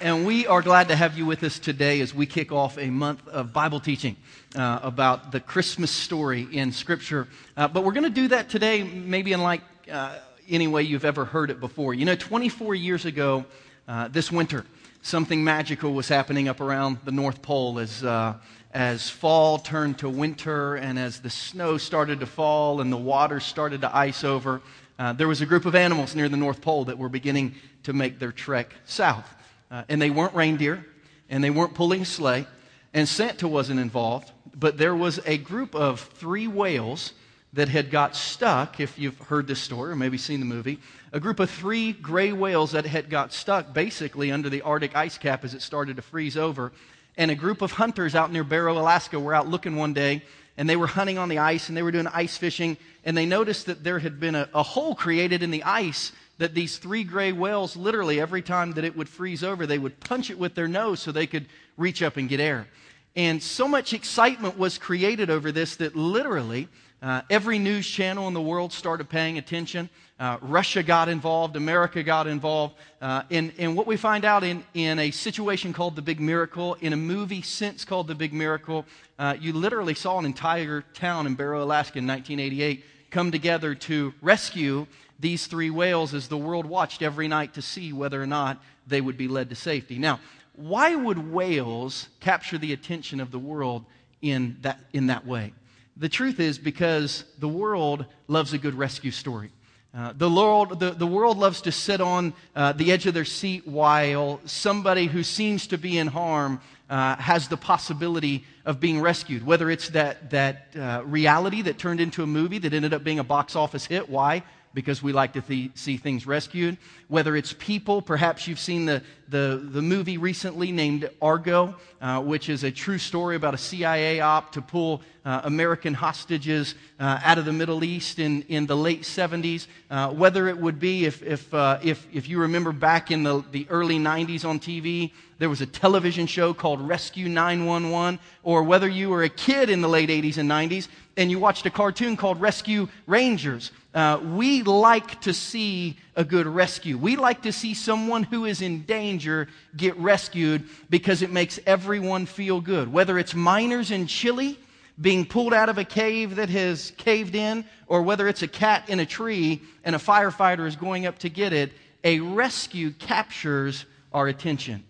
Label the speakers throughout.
Speaker 1: and we are glad to have you with us today as we kick off a month of Bible teaching uh, about the Christmas story in Scripture. Uh, but we're going to do that today, maybe in like uh, any way you've ever heard it before. You know, 24 years ago, uh, this winter, something magical was happening up around the North Pole as, uh, as fall turned to winter and as the snow started to fall and the water started to ice over. Uh, there was a group of animals near the North Pole that were beginning to make their trek south. Uh, and they weren't reindeer, and they weren't pulling a sleigh, and Santa wasn't involved, but there was a group of three whales that had got stuck, if you've heard this story or maybe seen the movie, a group of three gray whales that had got stuck basically under the Arctic ice cap as it started to freeze over. And a group of hunters out near Barrow, Alaska were out looking one day, and they were hunting on the ice, and they were doing ice fishing, and they noticed that there had been a, a hole created in the ice that these three gray whales, literally, every time that it would freeze over, they would punch it with their nose so they could reach up and get air. And so much excitement was created over this that literally uh, every news channel in the world started paying attention. Uh, Russia got involved, America got involved. Uh, and, and what we find out in, in a situation called The Big Miracle, in a movie since called The Big Miracle, uh, you literally saw an entire town in Barrow, Alaska in 1988 come together to rescue these three whales as the world watched every night to see whether or not they would be led to safety. Now, why would whales capture the attention of the world in that, in that way? The truth is because the world loves a good rescue story. Uh, the, world, the, the, world loves to sit on uh, the edge of their seat while somebody who seems to be in harm uh, has the possibility of being rescued. Whether it's that, that uh, reality that turned into a movie that ended up being a box office hit. Why? because we like to th- see things rescued. Whether it's people, perhaps you've seen the, the, the movie recently named Argo, uh, which is a true story about a CIA op to pull American hostages uh, out of the Middle East in, in the late 70s. Uh, whether it would be, if, if, uh, if, if you remember back in the, the early 90s on TV, there was a television show called Rescue 911, or whether you were a kid in the late 80s and 90s and you watched a cartoon called Rescue Rangers. Uh, we like to see a good rescue. We like to see someone who is in danger get rescued because it makes everyone feel good. Whether it's miners in Chile being pulled out of a cave that has caved in, or whether it's a cat in a tree and a firefighter is going up to get it, a rescue captures our attention.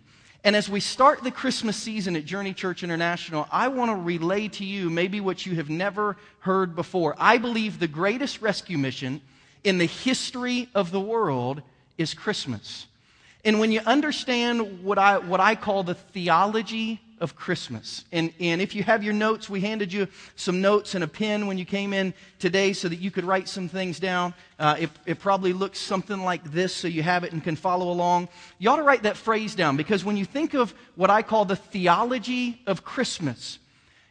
Speaker 1: And as we start the Christmas season at Journey Church International, I want to relay to you maybe what you have never heard before. I believe the greatest rescue mission in the history of the world is Christmas. And when you understand what I, what I call the theology of Christmas. And, and if you have your notes, we handed you some notes and a pen when you came in today so that you could write some things down. Uh, it, it probably looks something like this so you have it and can follow along. You ought to write that phrase down because when you think of what I call the theology of Christmas,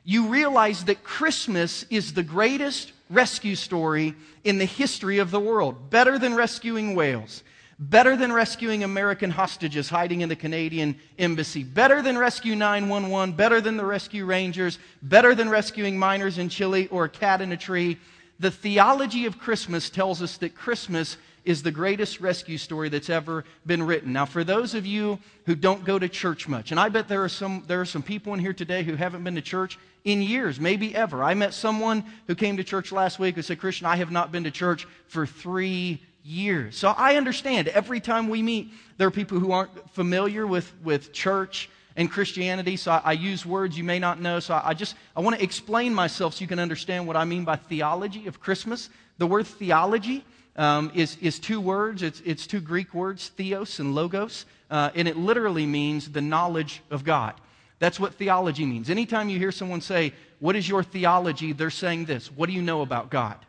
Speaker 1: you realize that Christmas is the greatest rescue story in the history of the world, better than rescuing whales Better than rescuing American hostages hiding in the Canadian embassy. Better than Rescue 911. Better than the Rescue Rangers. Better than rescuing miners in Chile or a cat in a tree. The theology of Christmas tells us that Christmas is the greatest rescue story that's ever been written. Now, for those of you who don't go to church much, and I bet there are some, there are some people in here today who haven't been to church in years, maybe ever. I met someone who came to church last week who said, Christian, I have not been to church for three years. So I understand every time we meet, there are people who aren't familiar with, with church and Christianity. So I, I use words you may not know. So I, I just, I want to explain myself so you can understand what I mean by theology of Christmas. The word theology um, is, is two words. It's, it's two Greek words, theos and logos. Uh, and it literally means the knowledge of God. That's what theology means. Anytime you hear someone say, What is your theology? they're saying this What do you know about God?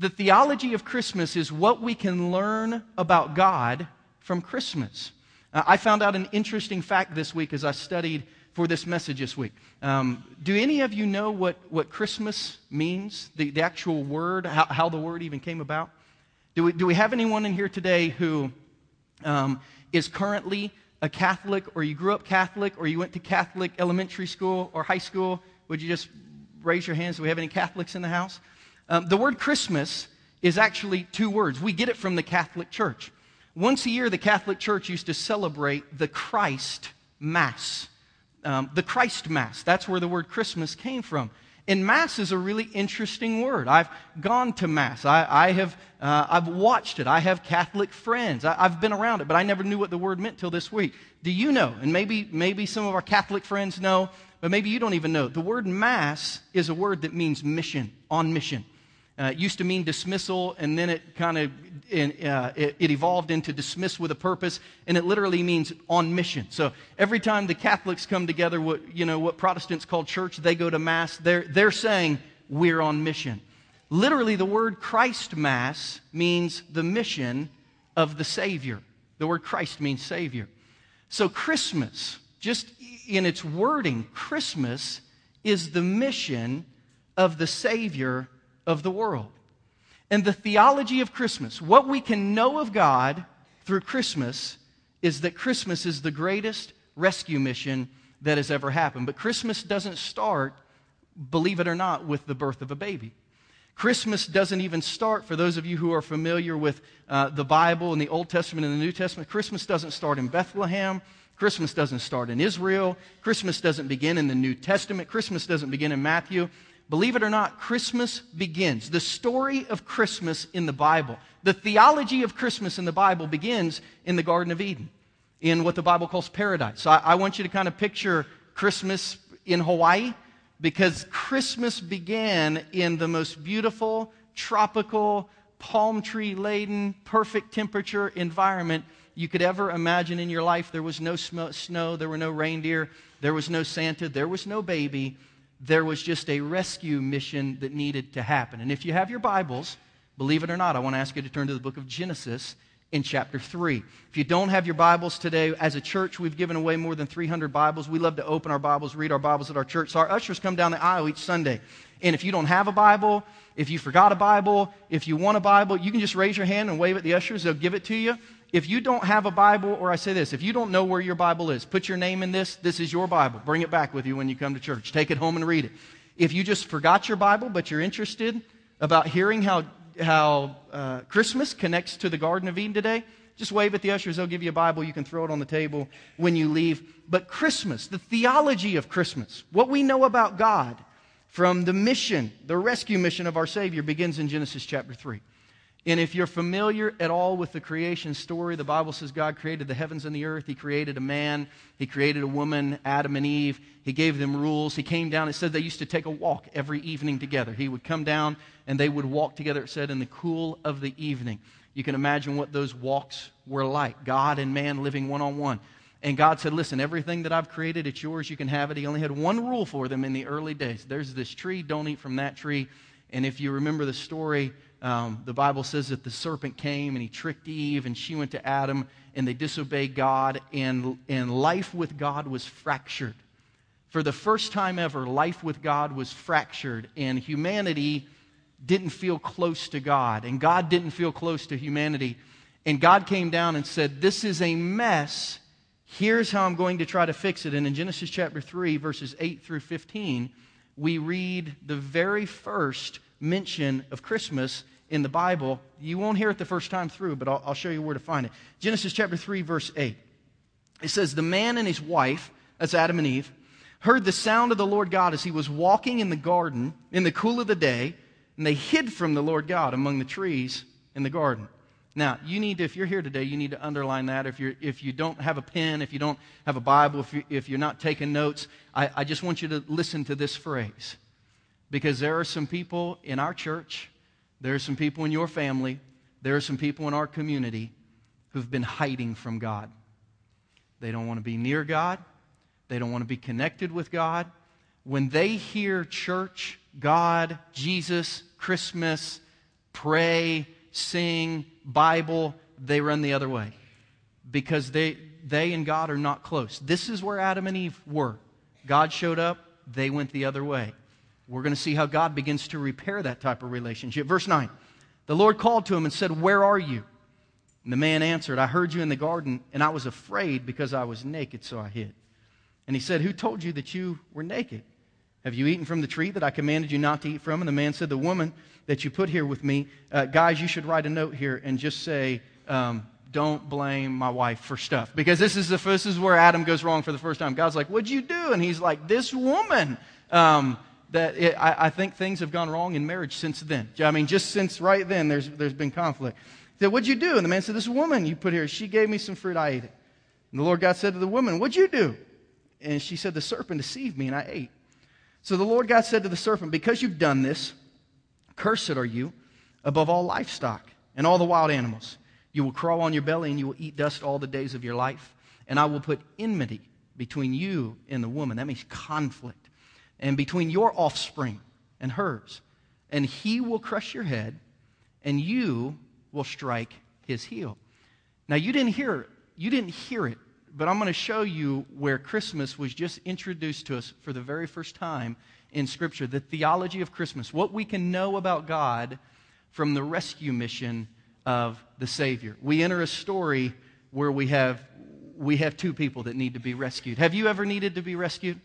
Speaker 1: The theology of Christmas is what we can learn about God from Christmas. Uh, I found out an interesting fact this week as I studied for this message this week. Um, do any of you know what, what Christmas means? The, the actual word, how, how the word even came about? Do we, do we have anyone in here today who um, is currently a Catholic, or you grew up Catholic, or you went to Catholic elementary school or high school? Would you just raise your hands? Do we have any Catholics in the house? Um, the word Christmas is actually two words. We get it from the Catholic Church. once a year, the Catholic Church used to celebrate the Christ Mass. Um, the Christ Mass. That's where the word Christmas came from. And Mass is a really interesting word. I've gone to Mass. I, I have, uh, I've watched it. I have Catholic friends. I, have been around it, but I never knew what the word meant till this week. Do you know? And maybe, maybe some of our Catholic friends know, but maybe you don't even know. The word Mass is a word that means mission, on mission. Uh, it used to mean dismissal, and then it kind of uh, it, it, evolved into dismiss with a purpose, and it literally means on mission. So every time the Catholics come together, what you know what Protestants call church, they go to mass. They're they're saying we're on mission. Literally, the word Christ Mass means the mission of the Savior. The word Christ means Savior. So Christmas, just in its wording, Christmas is the mission of the Savior of the world. And the theology of Christmas, what we can know of God through Christmas, is that Christmas is the greatest rescue mission that has ever happened. But Christmas doesn't start, believe it or not, with the birth of a baby. Christmas doesn't even start, for those of you who are familiar with uh, the Bible and the Old Testament and the New Testament, Christmas doesn't start in Bethlehem. Christmas doesn't start in Israel. Christmas doesn't begin in the New Testament. Christmas doesn't begin in Matthew. Believe it or not, Christmas begins. The story of Christmas in the Bible, the theology of Christmas in the Bible begins in the Garden of Eden, in what the Bible calls paradise. So I, I want you to kind of picture Christmas in Hawaii because Christmas began in the most beautiful, tropical, palm tree laden, perfect temperature environment you could ever imagine in your life. There was no snow, there were no reindeer, there was no Santa, there was no baby there was just a rescue mission that needed to happen. And if you have your Bibles, believe it or not, I want to ask you to turn to the book of Genesis in chapter 3. If you don't have your Bibles today, as a church, we've given away more than 300 Bibles. We love to open our Bibles, read our Bibles at our church. So our ushers come down the aisle each Sunday. And if you don't have a Bible, if you forgot a Bible, if you want a Bible, you can just raise your hand and wave at the ushers. They'll give it to you if you don't have a Bible, or I say this, if you don't know where your Bible is, put your name in this. This is your Bible. Bring it back with you when you come to church. Take it home and read it. If you just forgot your Bible, but you're interested about hearing how, how uh, Christmas connects to the Garden of Eden today, just wave at the ushers. They'll give you a Bible. You can throw it on the table when you leave. But Christmas, the theology of Christmas, what we know about God from the mission, the rescue mission of our Savior, begins in Genesis chapter 3. And if you're familiar at all with the creation story, the Bible says God created the heavens and the earth. He created a man. He created a woman, Adam and Eve. He gave them rules. He came down. It said they used to take a walk every evening together. He would come down and they would walk together, it said, in the cool of the evening. You can imagine what those walks were like God and man living one on one. And God said, Listen, everything that I've created, it's yours. You can have it. He only had one rule for them in the early days there's this tree, don't eat from that tree. And if you remember the story, um, the Bible says that the serpent came and he tricked Eve, and she went to Adam, and they disobeyed God, and, and life with God was fractured. For the first time ever, life with God was fractured, and humanity didn't feel close to God, and God didn't feel close to humanity. And God came down and said, This is a mess. Here's how I'm going to try to fix it. And in Genesis chapter 3, verses 8 through 15, we read the very first mention of Christmas in the Bible. You won't hear it the first time through, but I'll, I'll show you where to find it. Genesis chapter 3, verse 8. It says, The man and his wife, that's Adam and Eve, heard the sound of the Lord God as he was walking in the garden in the cool of the day, and they hid from the Lord God among the trees in the garden. Now, you need to, if you're here today, you need to underline that. If, you're, if you don't have a pen, if you don't have a Bible, if, you, if you're not taking notes, I, I just want you to listen to this phrase. Because there are some people in our church there are some people in your family, there are some people in our community who've been hiding from God. They don't want to be near God, they don't want to be connected with God. When they hear church, God, Jesus, Christmas, pray, sing, Bible, they run the other way because they, they and God are not close. This is where Adam and Eve were. God showed up, they went the other way. We're going to see how God begins to repair that type of relationship. Verse 9 The Lord called to him and said, Where are you? And the man answered, I heard you in the garden, and I was afraid because I was naked, so I hid. And he said, Who told you that you were naked? Have you eaten from the tree that I commanded you not to eat from? And the man said, The woman that you put here with me, uh, guys, you should write a note here and just say, um, don't blame my wife for stuff. Because this is, the, this is where Adam goes wrong for the first time. God's like, What'd you do? And he's like, This woman. Um, that it, I, I, think things have gone wrong in marriage since then. I mean, just since right then, there's, there's been conflict. He said, What'd you do? And the man said, This woman you put here, she gave me some fruit, I ate it. And the Lord God said to the woman, What'd you do? And she said, The serpent deceived me, and I ate. So the Lord God said to the serpent, Because you've done this, cursed are you above all livestock and all the wild animals. You will crawl on your belly, and you will eat dust all the days of your life. And I will put enmity between you and the woman. That means conflict and between your offspring and hers. And he will crush your head, and you will strike his heel. Now, you didn't hear it. You didn't hear it, but I'm going to show you where Christmas was just introduced to us for the very first time in Scripture. The theology of Christmas, what we can know about God from the rescue mission of the Savior. We enter a story where we have, we have two people that need to be rescued. Have you ever needed to be rescued?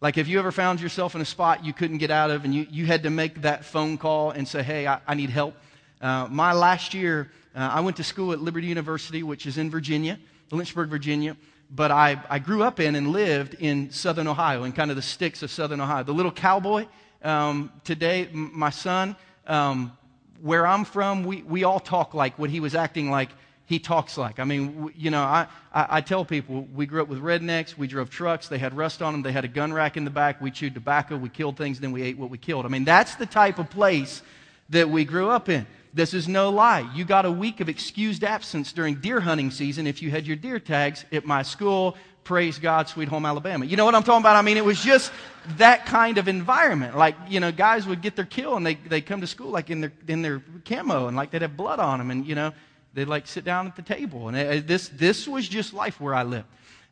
Speaker 1: Like, have you ever found yourself in a spot you couldn't get out of and you, you had to make that phone call and say, hey, I, I need help? Uh, my last year, uh, I went to school at Liberty University, which is in Virginia, Lynchburg, Virginia. But I, I grew up in and lived in southern Ohio, in kind of the sticks of southern Ohio. The little cowboy, um, today, m- my son, um, where I'm from, we, we all talk like what he was acting like he talks like. I mean, you know, I, I, I, tell people we grew up with rednecks, we drove trucks, they had rust on them, they had a gun rack in the back, we chewed tobacco, we killed things, then we ate what we killed. I mean, that's the type of place that we grew up in. This is no lie. You got a week of excused absence during deer hunting season if you had your deer tags at my school. Praise God, Sweet Home Alabama. You know what I'm talking about? I mean, it was just that kind of environment. Like, you know, guys would get their kill and they, they come to school like in their, in their camo and like they'd have blood on them and, you know, They'd like sit down at the table. And it, this, this was just life where I lived.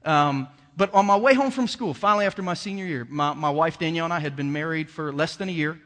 Speaker 1: Um, but on my way home from school, finally after my senior year, my, my wife Danielle and I had been married for less than a year.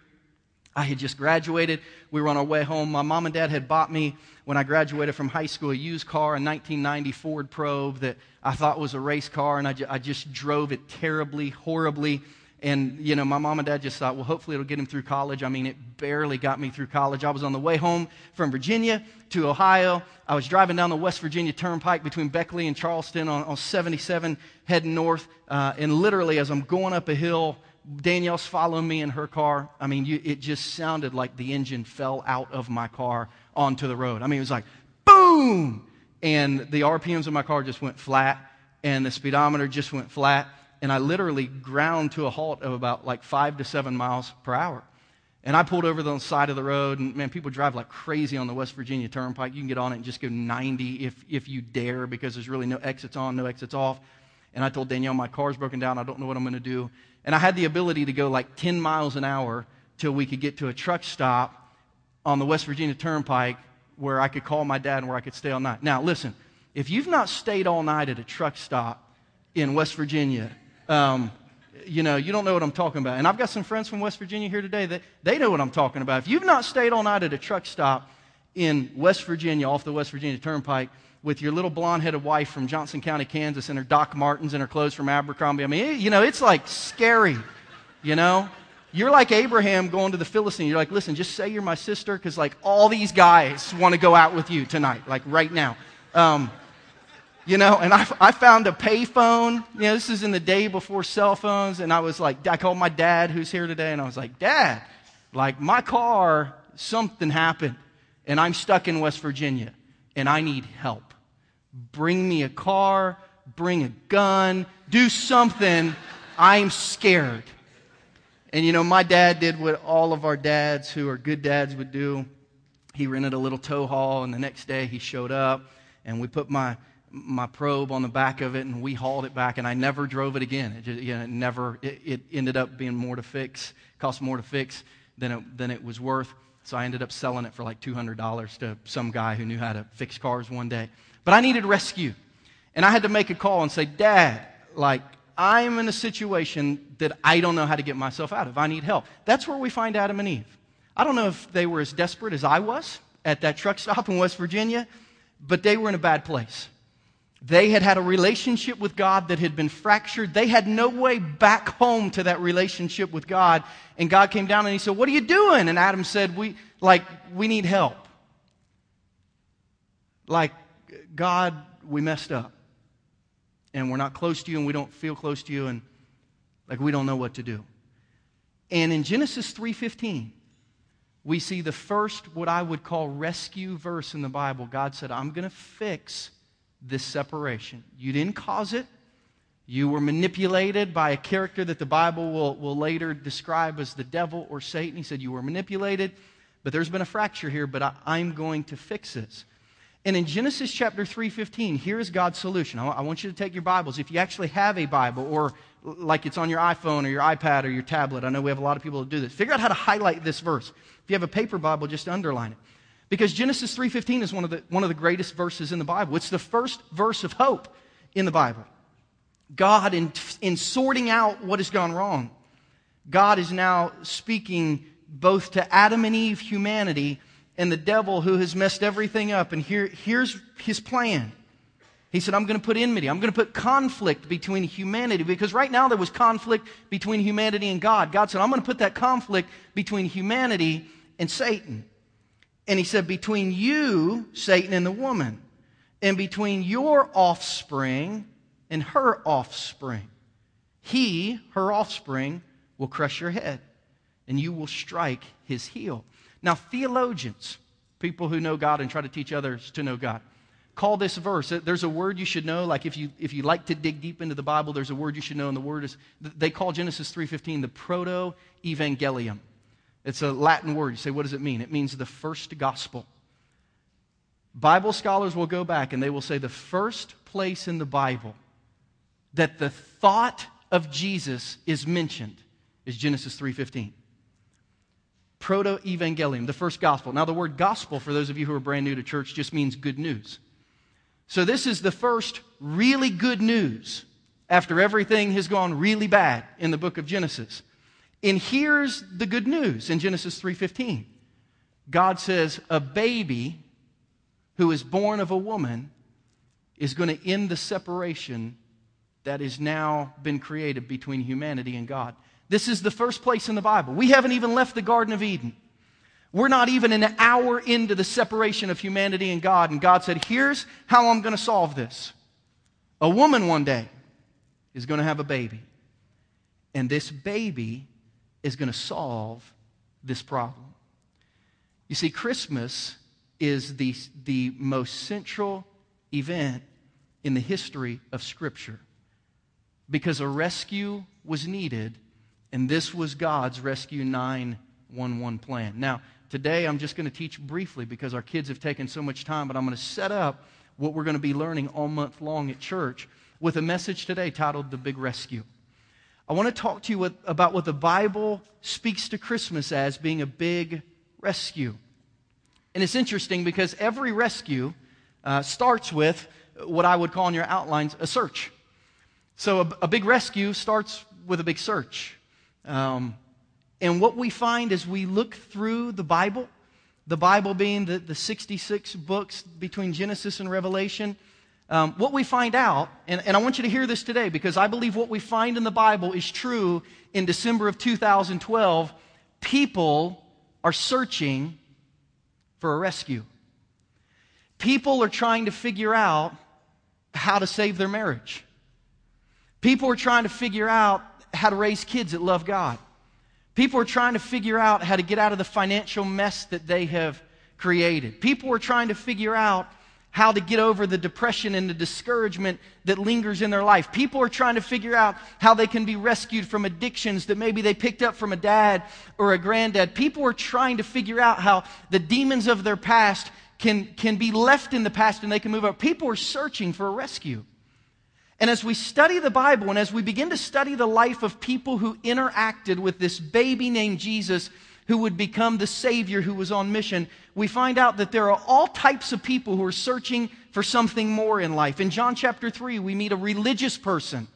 Speaker 1: I had just graduated. We were on our way home. My mom and dad had bought me, when I graduated from high school, a used car, a 1990 Ford Probe that I thought was a race car, and I, ju- I just drove it terribly, horribly. And, you know, my mom and dad just thought, well, hopefully it'll get him through college. I mean, it barely got me through college. I was on the way home from Virginia to Ohio. I was driving down the West Virginia Turnpike between Beckley and Charleston on, on 77, heading north. Uh, and literally, as I'm going up a hill, Danielle's following me in her car. I mean, you, it just sounded like the engine fell out of my car onto the road. I mean, it was like, boom! And the RPMs of my car just went flat, and the speedometer just went flat and I literally ground to a halt of about like five to seven miles per hour. And I pulled over the side of the road, and man, people drive like crazy on the West Virginia Turnpike. You can get on it and just go 90 if, if you dare, because there's really no exits on, no exits off. And I told Danielle, my car's broken down. I don't know what I'm going to do. And I had the ability to go like 10 miles an hour till we could get to a truck stop on the West Virginia Turnpike where I could call my dad and where I could stay all night. Now, listen, if you've not stayed all night at a truck stop in West Virginia, um, you know, you don't know what I'm talking about. And I've got some friends from West Virginia here today that they know what I'm talking about. If you've not stayed all night at a truck stop in West Virginia, off the West Virginia Turnpike, with your little blonde headed wife from Johnson County, Kansas, and her Doc Martens and her clothes from Abercrombie, I mean, you know, it's like scary, you know? You're like Abraham going to the Philistine. You're like, listen, just say you're my sister because, like, all these guys want to go out with you tonight, like right now. Um, you know, and I, I found a payphone. You know, this is in the day before cell phones, and I was like, I called my dad, who's here today, and I was like, Dad, like my car, something happened, and I'm stuck in West Virginia, and I need help. Bring me a car, bring a gun, do something. I'm scared. And you know, my dad did what all of our dads who are good dads would do. He rented a little tow haul, and the next day he showed up, and we put my my probe on the back of it, and we hauled it back, and I never drove it again. It, just, you know, it never. It, it, ended up being more to fix, cost more to fix than it, than it was worth. So I ended up selling it for like two hundred dollars to some guy who knew how to fix cars one day. But I needed rescue, and I had to make a call and say, Dad, like I'm in a situation that I don't know how to get myself out of. I need help. That's where we find Adam and Eve. I don't know if they were as desperate as I was at that truck stop in West Virginia, but they were in a bad place. They had had a relationship with God that had been fractured. They had no way back home to that relationship with God. And God came down and he said, What are you doing? And Adam said, We like we need help. Like God, we messed up. And we're not close to you and we don't feel close to you and like we don't know what to do. And in Genesis 3:15, we see the first what I would call rescue verse in the Bible. God said, "I'm going to fix this separation. You didn't cause it. You were manipulated by a character that the Bible will, will later describe as the devil or Satan. He said, You were manipulated, but there's been a fracture here, but I, I'm going to fix this. And in Genesis chapter 3:15, here is God's solution. I want you to take your Bibles. If you actually have a Bible or like it's on your iPhone or your iPad or your tablet, I know we have a lot of people that do this. Figure out how to highlight this verse. If you have a paper Bible, just underline it. Because Genesis 3:15 is one of the one of the greatest verses in the Bible. It's the first verse of hope in the Bible. God in, in sorting out what has gone wrong, God is now speaking both to Adam and Eve humanity and the devil who has messed everything up. And here, here's his plan. He said, I'm going to put enmity. I'm going to put conflict between humanity because right now there was conflict between humanity and God. God said, I'm going to put that conflict between humanity and Satan. And he said, between you, Satan, and the woman, and between your offspring and her offspring, he, her offspring, will crush your head, and you will strike his heel. Now, theologians, people who know God and try to teach others to know God, call this verse. Uh, there's a word you should know. Like if you if you like to dig deep into the Bible, there's a word you should know, and the word is they call Genesis 3:15 the proto-evangelium. It's a Latin word. You say, what does it mean? It means the first gospel. Bible scholars will go back and they will say the first place in the Bible that the thought of Jesus is mentioned is Genesis 3:15 proto evangelium, the first gospel. Now, the word gospel, for those of you who are brand new to church, just means good news. So, this is the first really good news after everything has gone really bad in the book of Genesis. And here's the good news in Genesis 3:15. God says, "A baby who is born of a woman is going to end the separation that has now been created between humanity and God." This is the first place in the Bible. We haven't even left the Garden of Eden. We're not even an hour into the separation of humanity and God. And God said, Here's how I'm going to solve this. A woman one day is going to have a baby. And this baby is going to solve this problem. You see, Christmas is the, the most central event in the history of Scripture because a rescue was needed and this was God's Rescue 911 plan. Now, today I'm just going to teach briefly because our kids have taken so much time, but I'm going to set up what we're going to be learning all month long at church with a message today titled The Big Rescue. I want to talk to you about what the Bible speaks to Christmas as being a big rescue. And it's interesting because every rescue uh, starts with what I would call in your outlines a search. So a, a big rescue starts with a big search. Um, and what we find as we look through the Bible, the Bible being the, the 66 books between Genesis and Revelation, um, what we find out, and, and I want you to hear this today because I believe what we find in the Bible is true in December of 2012. People are searching for a rescue. People are trying to figure out how to save their marriage. People are trying to figure out how to raise kids that love God. People are trying to figure out how to get out of the financial mess that they have created. People are trying to figure out how to get over the depression and the discouragement that lingers in their life. People are trying to figure out how they can be rescued from addictions that maybe they picked up from a dad or a granddad. People are trying to figure out how the demons of their past can, can be left in the past and they can move up. People are searching for a rescue. And as we study the Bible and as we begin to study the life of people who interacted with this baby named Jesus who would become the Savior who was on mission, we find out that there are all types of people who are searching for something more in life. In John chapter 3, we meet a religious person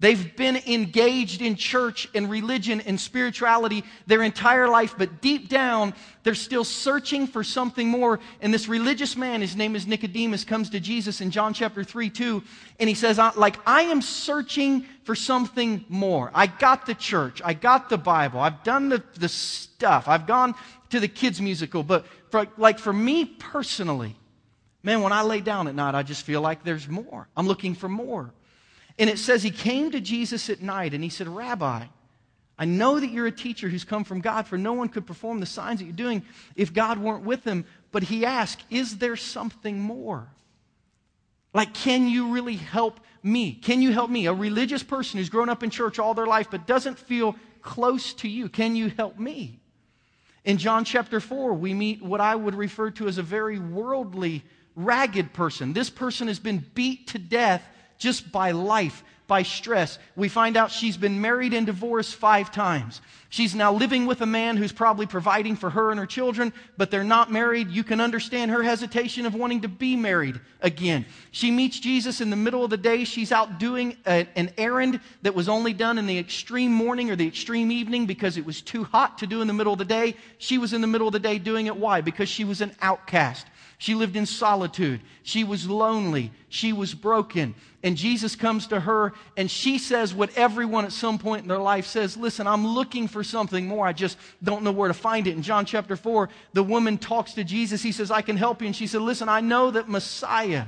Speaker 1: They've been engaged in church and religion and spirituality their entire life, but deep down, they're still searching for something more. And this religious man, his name is Nicodemus, comes to Jesus in John chapter 3, 2, and he says, like, I am searching for something more. I got the church. I got the Bible. I've done the, the stuff. I've gone to the kids' musical. But for, like for me personally, Man, when I lay down at night, I just feel like there's more. I'm looking for more. And it says he came to Jesus at night and he said, Rabbi, I know that you're a teacher who's come from God, for no one could perform the signs that you're doing if God weren't with him. But he asked, Is there something more? Like, can you really help me? Can you help me? A religious person who's grown up in church all their life but doesn't feel close to you, can you help me? In John chapter 4, we meet what I would refer to as a very worldly, ragged person. This person has been beat to death just by life, by stress. We find out she's been married and divorced five times. She's now living with a man who's probably providing for her and her children, but they're not married. You can understand her hesitation of wanting to be married again. She meets Jesus in the middle of the day. She's out doing a, an errand that was only done in the extreme morning or the extreme evening because it was too hot to do in the middle of the day. She was in the middle of the day doing it. Why? Because she was an outcast. She lived in solitude. She was lonely. She was broken. And Jesus comes to her and she says what everyone at some point in their life says Listen, I'm looking for something more. I just don't know where to find it. In John chapter 4, the woman talks to Jesus. He says, I can help you. And she said, Listen, I know that Messiah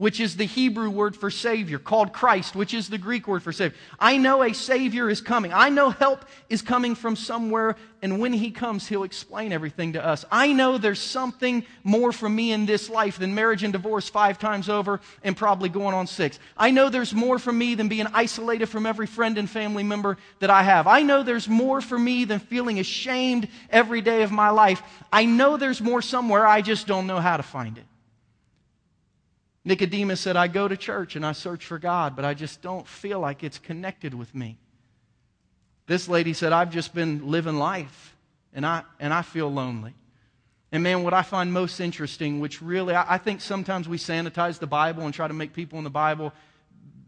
Speaker 1: which is the Hebrew word for Savior, called Christ, which is the Greek word for Savior. I know a Savior is coming. I know help is coming from somewhere, and when He comes, He'll explain everything to us. I know there's something more for me in this life than marriage and divorce five times over and probably going on six. I know there's more for me than being isolated from every friend and family member that I have. I know there's more for me than feeling ashamed every day of my life. I know there's more somewhere, I just don't know how to find it. Nicodemus said, I go to church and I search for God, but I just don't feel like it's connected with me. This lady said, I've just been living life and I, and I feel lonely. And man, what I find most interesting, which really, I, I think sometimes we sanitize the Bible and try to make people in the Bible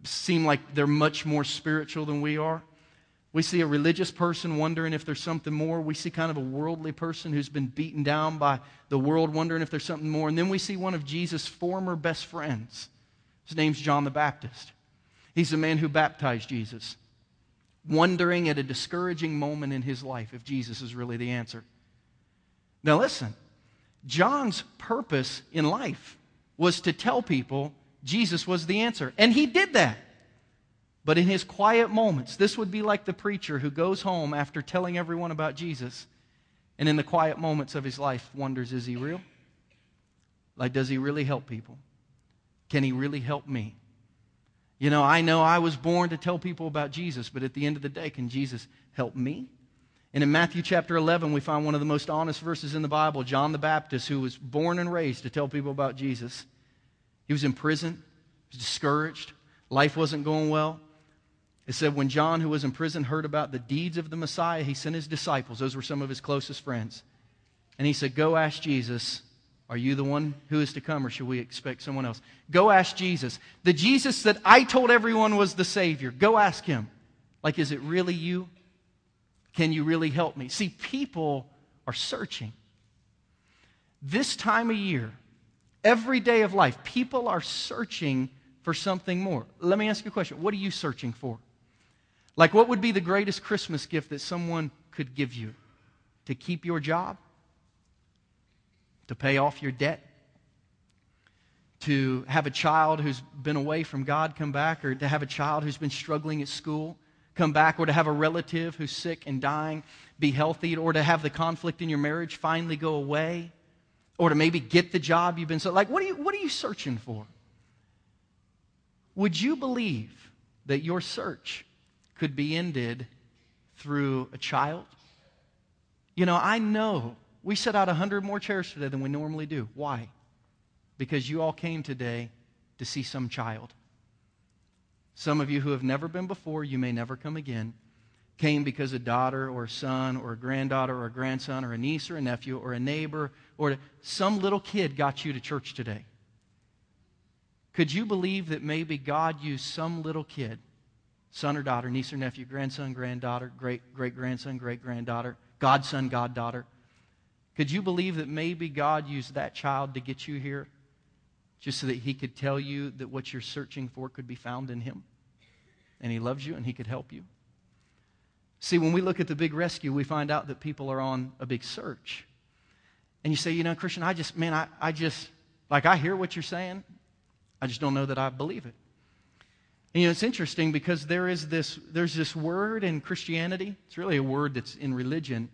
Speaker 1: seem like they're much more spiritual than we are. We see a religious person wondering if there's something more. We see kind of a worldly person who's been beaten down by the world wondering if there's something more. And then we see one of Jesus' former best friends. His name's John the Baptist. He's the man who baptized Jesus, wondering at a discouraging moment in his life if Jesus is really the answer. Now, listen, John's purpose in life was to tell people Jesus was the answer. And he did that. But in his quiet moments, this would be like the preacher who goes home after telling everyone about Jesus and in the quiet moments of his life wonders is he real? Like, does he really help people? Can he really help me? You know, I know I was born to tell people about Jesus, but at the end of the day, can Jesus help me? And in Matthew chapter 11, we find one of the most honest verses in the Bible John the Baptist, who was born and raised to tell people about Jesus. He was in prison, he was discouraged, life wasn't going well. It said, when John, who was in prison, heard about the deeds of the Messiah, he sent his disciples. Those were some of his closest friends. And he said, Go ask Jesus, are you the one who is to come, or should we expect someone else? Go ask Jesus. The Jesus that I told everyone was the Savior. Go ask him. Like, is it really you? Can you really help me? See, people are searching. This time of year, every day of life, people are searching for something more. Let me ask you a question. What are you searching for? Like, what would be the greatest Christmas gift that someone could give you? To keep your job? To pay off your debt? To have a child who's been away from God come back? Or to have a child who's been struggling at school come back? Or to have a relative who's sick and dying be healthy? Or to have the conflict in your marriage finally go away? Or to maybe get the job you've been so like what are you what are you searching for? Would you believe that your search could be ended through a child. You know, I know we set out 100 more chairs today than we normally do. Why? Because you all came today to see some child. Some of you who have never been before, you may never come again, came because a daughter or a son or a granddaughter or a grandson or a niece or a nephew or a neighbor or some little kid got you to church today. Could you believe that maybe God used some little kid son or daughter, niece or nephew, grandson, granddaughter, great great grandson, great granddaughter, godson, goddaughter. Could you believe that maybe God used that child to get you here just so that he could tell you that what you're searching for could be found in him? And he loves you and he could help you. See, when we look at the big rescue, we find out that people are on a big search. And you say, you know, Christian, I just, man, I, I just, Like, I hear what you're saying, I just don't know that I believe it. And, you know, it's interesting because there is this, there's this word in Christianity, it's really a word that's in religion,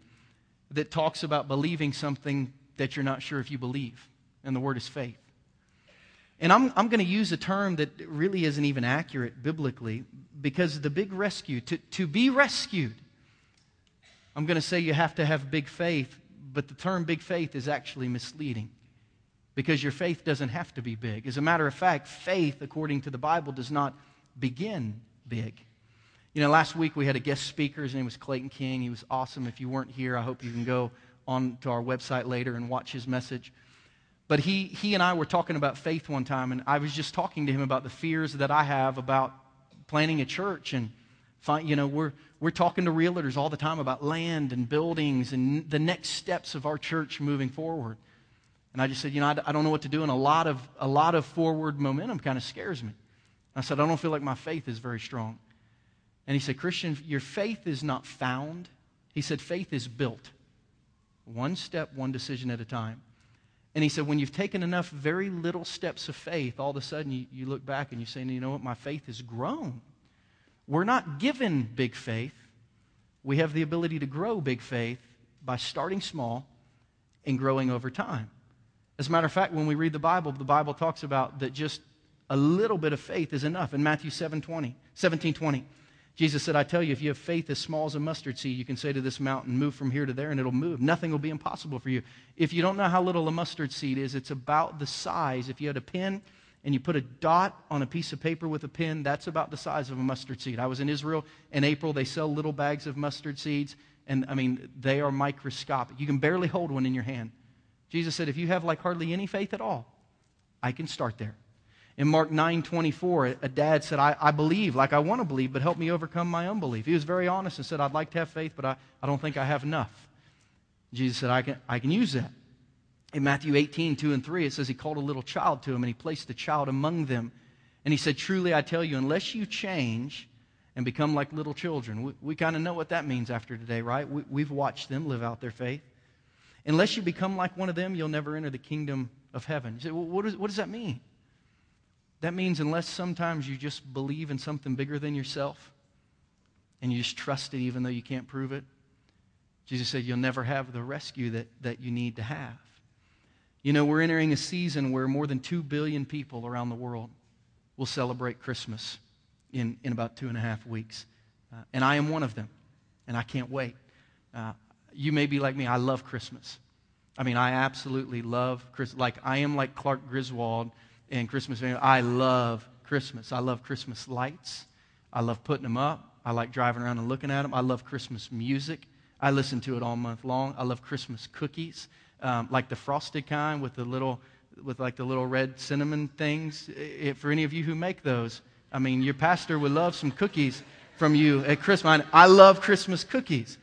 Speaker 1: that talks about believing something that you're not sure if you believe. And the word is faith. And I'm, I'm going to use a term that really isn't even accurate biblically because the big rescue, to, to be rescued, I'm going to say you have to have big faith, but the term big faith is actually misleading because your faith doesn't have to be big. As a matter of fact, faith, according to the Bible, does not begin big. You know, last week we had a guest speaker. His name was Clayton King. He was awesome. If you weren't here, I hope you can go on to our website later and watch his message. But he, he and I were talking about faith one time, and I was just talking to him about the fears that I have about planning a church. And, find, you know, we're, we're talking to realtors all the time about land and buildings and the next steps of our church moving forward. And I just said, you know, I, I don't know what to do, and a lot of, a lot of forward momentum kind of scares me. I said, I don't feel like my faith is very strong. And he said, Christian, your faith is not found. He said, faith is built. One step, one decision at a time. And he said, when you've taken enough very little steps of faith, all of a sudden you, you look back and you say, you know what, my faith has grown. We're not given big faith. We have the ability to grow big faith by starting small and growing over time. As a matter of fact, when we read the Bible, the Bible talks about that just a little bit of faith is enough. In Matthew 7 20, 17 20, Jesus said, I tell you, if you have faith as small as a mustard seed, you can say to this mountain, move from here to there, and it'll move. Nothing will be impossible for you. If you don't know how little a mustard seed is, it's about the size. If you had a pen and you put a dot on a piece of paper with a pen, that's about the size of a mustard seed. I was in Israel in April. They sell little bags of mustard seeds, and I mean, they are microscopic. You can barely hold one in your hand. Jesus said, if you have like hardly any faith at all, I can start there. In Mark 9 24, a dad said, I, I believe, like I want to believe, but help me overcome my unbelief. He was very honest and said, I'd like to have faith, but I, I don't think I have enough. Jesus said, I can, I can use that. In Matthew 18, 2 and 3, it says he called a little child to him and he placed the child among them. And he said, Truly I tell you, unless you change and become like little children, we, we kind of know what that means after today, right? We, we've watched them live out their faith. Unless you become like one of them, you'll never enter the kingdom of heaven. You say, well, what, is, what does that mean? That means unless sometimes you just believe in something bigger than yourself and you just trust it even though you can't prove it, Jesus said you'll never have the rescue that, that you need to have. You know, we're entering a season where more than 2 billion people around the world will celebrate Christmas in, in about two and a half weeks. Uh, and I am one of them, and I can't wait. Uh, you may be like me, I love Christmas. I mean, I absolutely love Christmas. Like, I am like Clark Griswold and Christmas. I love Christmas. I love Christmas lights. I love putting them up. I like driving around and looking at them. I love Christmas music. I listen to it all month long. I love Christmas cookies, um, like the frosted kind with the little, with like the little red cinnamon things. For any of you who make those, I mean, your pastor would love some cookies from you at Christmas. I love Christmas cookies.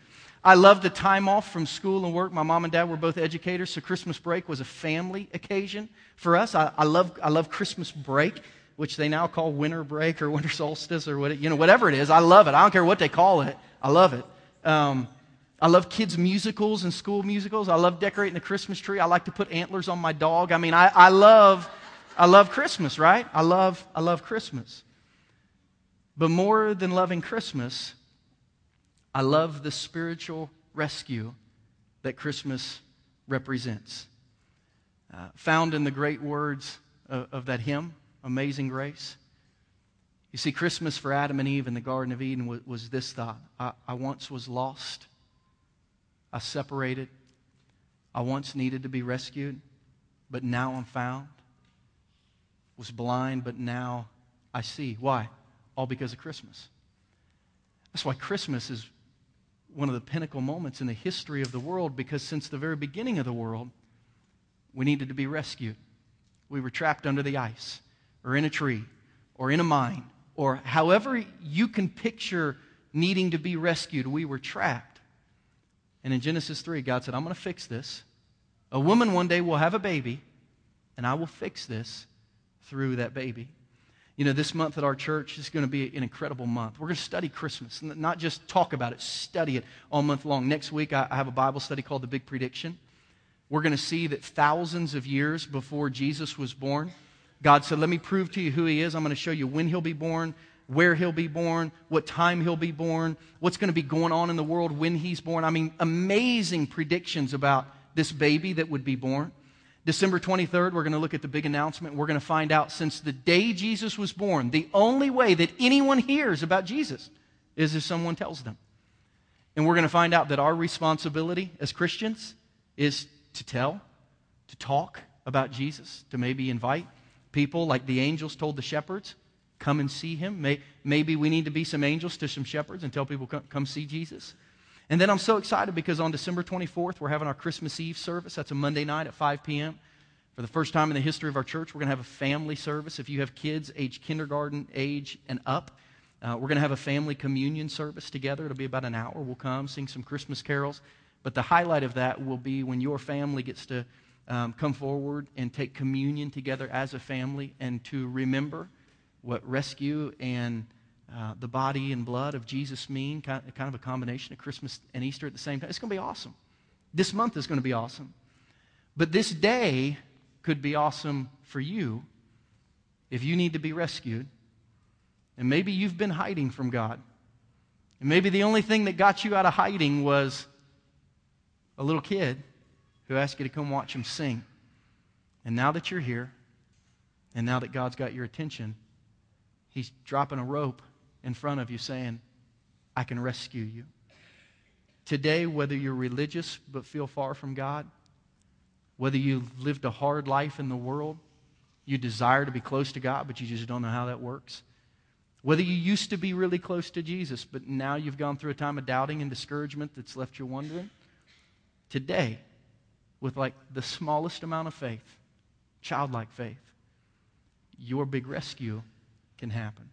Speaker 1: I love the time off from school and work. My mom and dad were both educators, so Christmas break was a family occasion for us. I, I, love, I love Christmas break, which they now call winter break or winter solstice or what, you know, whatever it is. I love it. I don't care what they call it. I love it. Um, I love kids' musicals and school musicals. I love decorating the Christmas tree. I like to put antlers on my dog. I mean, I, I love, I love Christmas, right? I love, I love Christmas. But more than loving Christmas, I love the spiritual rescue that Christmas represents. Uh, found in the great words of, of, that hymn, Amazing Grace. You see, Christmas for Adam and Eve in the Garden of Eden was, was this thought I, I once was lost, I separated, I once needed to be rescued, but now I'm found. Was blind, but now I see. Why? All because of Christmas. That's why Christmas is one of the pinnacle moments in the history of the world because since the very beginning of the world, we needed to be rescued. We were trapped under the ice, or in a tree, or in a mine, or however you can picture needing to be rescued, we were trapped. And in Genesis 3, God said, I'm going to fix this. A woman one day will have a baby, and I will fix this through that baby. You know, this month at our church is going to be an incredible month. We're going to study Christmas, not just talk about it, study it all month long. Next week, I have a Bible study called The Big Prediction. we're going to see that thousands of years before Jesus was born, God said, Let me prove to you who He is. I'm going to show you when He'll be born, where He'll be born, what time He'll be born, what's going to be going on in the world when He's born. I mean, amazing predictions about this baby that would be born. December 23rd, we're going to look at the big announcement. We're going to find out since the day Jesus was born, the only way that anyone hears about Jesus is if someone tells them. And we're going to find out that our responsibility as Christians is to tell, to talk about Jesus, to maybe invite people like the angels told the shepherds, come and see him. Maybe we need to be some angels to some shepherds and tell people, come see Jesus. And then I'm so excited because on December 24th, we're having our Christmas Eve service. That's a Monday night at 5 p.m. For the first time in the history of our church, we're going to have a family service. If you have kids age kindergarten age and up, uh, we're going to have a family communion service together. It'll be about an hour. We'll come, sing some Christmas carols. But the highlight of that will be when your family gets to um, come forward and take communion together as a family and to remember what rescue and uh, the body and blood of Jesus mean, kind of a combination of Christmas and Easter at the same time. It's going to be awesome. This month is going to be awesome. But this day could be awesome for you if you need to be rescued. And maybe you've been hiding from God. And maybe the only thing that got you out of hiding was a little kid who asked you to come watch him sing. And now that you're here, and now that God's got your attention, He's dropping a rope in front of you saying, I can rescue you. Today, whether you're religious but feel far from God, whether you've lived a hard life in the world, you desire to be close to God, but you just don't know how that works. Whether you used to be really close to Jesus, but now you've gone through a time of doubting and discouragement that's left you wondering today with like the smallest amount of faith, childlike faith, your big rescue can happen.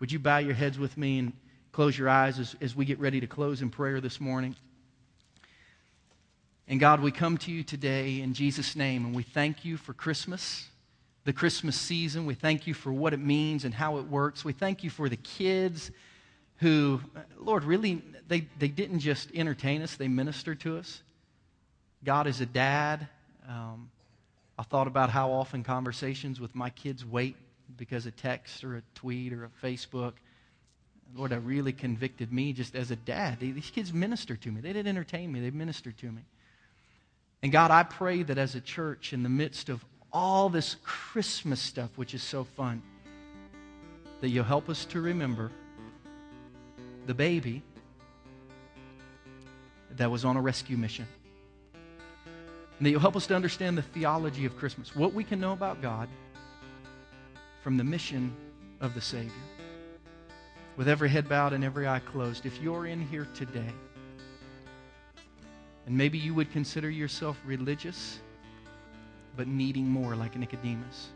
Speaker 1: Would you bow your heads with me and close your eyes as, as we get ready to close in prayer this morning? And God, we come to you today in Jesus' name and we thank you for Christmas, the Christmas season. We thank you for what it means and how it works. We thank you for the kids who, Lord, really, they, they didn't just entertain us, they ministered to us. God is a dad. Um, I thought about how often conversations with my kids wait because a text or a tweet or a Facebook. Lord, that really convicted me just as a dad. These kids ministered to me. They didn't entertain me, they ministered to me. And God, I pray that as a church, in the midst of all this Christmas stuff, which is so fun, that you'll help us to remember the baby that was on a rescue mission. And that you'll help us to understand the theology of Christmas, what we can know about God from the mission of the Savior. With every head bowed and every eye closed, if you're in here today, and maybe you would consider yourself religious, but needing more like Nicodemus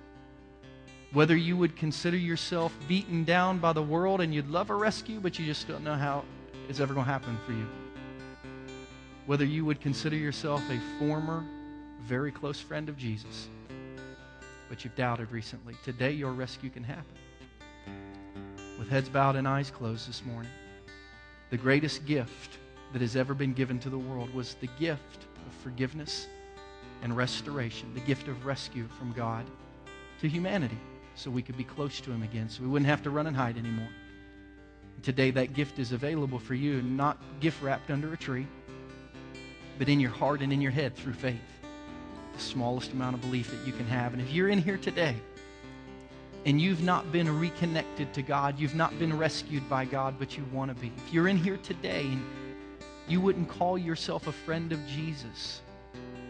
Speaker 1: whether you would consider yourself beaten down by the world and you'd love a rescue, but you just don't know how it's ever going to happen for you. Whether you would consider yourself a former, very close friend of Jesus, but you've doubted recently. Today, your rescue can happen. With heads bowed and eyes closed this morning, the greatest gift that has ever been given to the world was the gift of forgiveness and restoration, the gift of rescue from God to humanity so we could be close to Him again, so we wouldn't have to run and hide anymore. Today, that gift is available for you, not gift wrapped under a tree, but in your heart and in your head through faith. The smallest amount of belief that you can have. And if you're in here today and you've not been reconnected to God, you've not been rescued by God, but you want to be, if you're in here today and you wouldn't call yourself a friend of Jesus,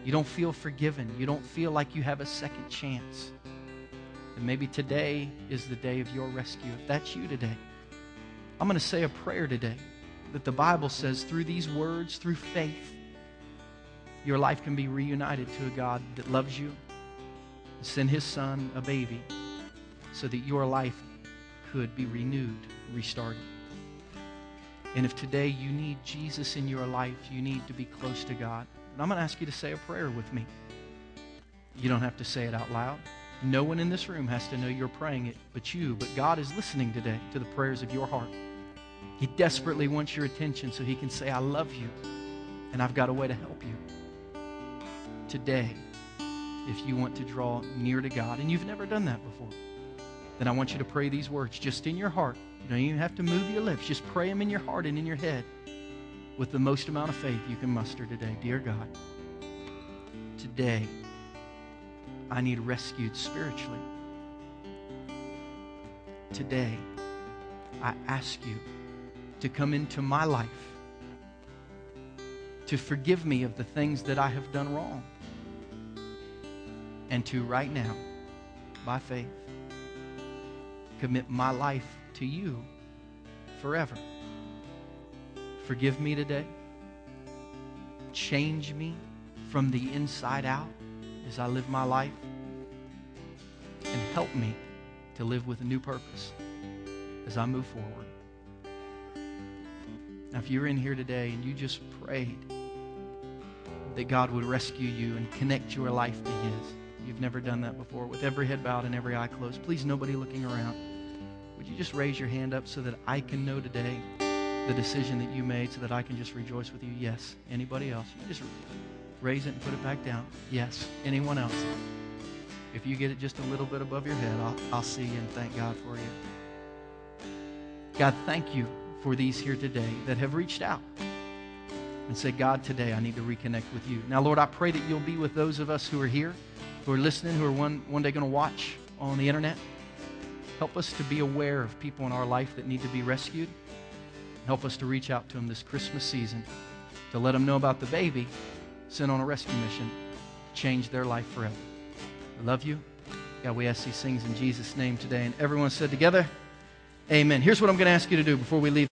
Speaker 1: you don't feel forgiven, you don't feel like you have a second chance and maybe today is the day of your rescue. If that's you today, I'm going to say a prayer today that the Bible says through these words, through faith, your life can be reunited to a God that loves you, send his son, a baby, so that your life could be renewed, restarted. And if today you need Jesus in your life, you need to be close to God. And I'm going to ask you to say a prayer with me. You don't have to say it out loud. No one in this room has to know you're praying it but you. But God is listening today to the prayers of your heart. He desperately wants your attention so he can say, I love you and I've got a way to help you. Today, if you want to draw near to God and you've never done that before, then I want you to pray these words just in your heart. You don't even have to move your lips. Just pray them in your heart and in your head with the most amount of faith you can muster today. Dear God, today I need rescued spiritually. Today I ask you to come into my life, to forgive me of the things that I have done wrong, and to right now, by faith, commit my life to you forever. Forgive me today. Change me from the inside out as I live my life. And help me to live with a new purpose as I move forward. Now, if you're in here today and you just prayed that God would rescue you and connect your life to His, you've never done that before, with every head bowed and every eye closed, please, nobody looking around, would you just raise your hand up so that I can know today the decision that you made so that I can just rejoice with you? Yes. Anybody else? You just raise it and put it back down. Yes. Anyone else? If you get it just a little bit above your head, I'll, I'll see you and thank God for you. God, thank you for these here today that have reached out and said, God, today I need to reconnect with you. Now, Lord, I pray that you'll be with those of us who are here, who are listening, who are one, one day going to watch on the internet. Help us to be aware of people in our life that need to be rescued. Help us to reach out to them this Christmas season to let them know about the baby sent on a rescue mission to change their life forever. I love you. God, we ask these things in Jesus' name today. And everyone said together, Amen. Here's what I'm going to ask you to do before we leave.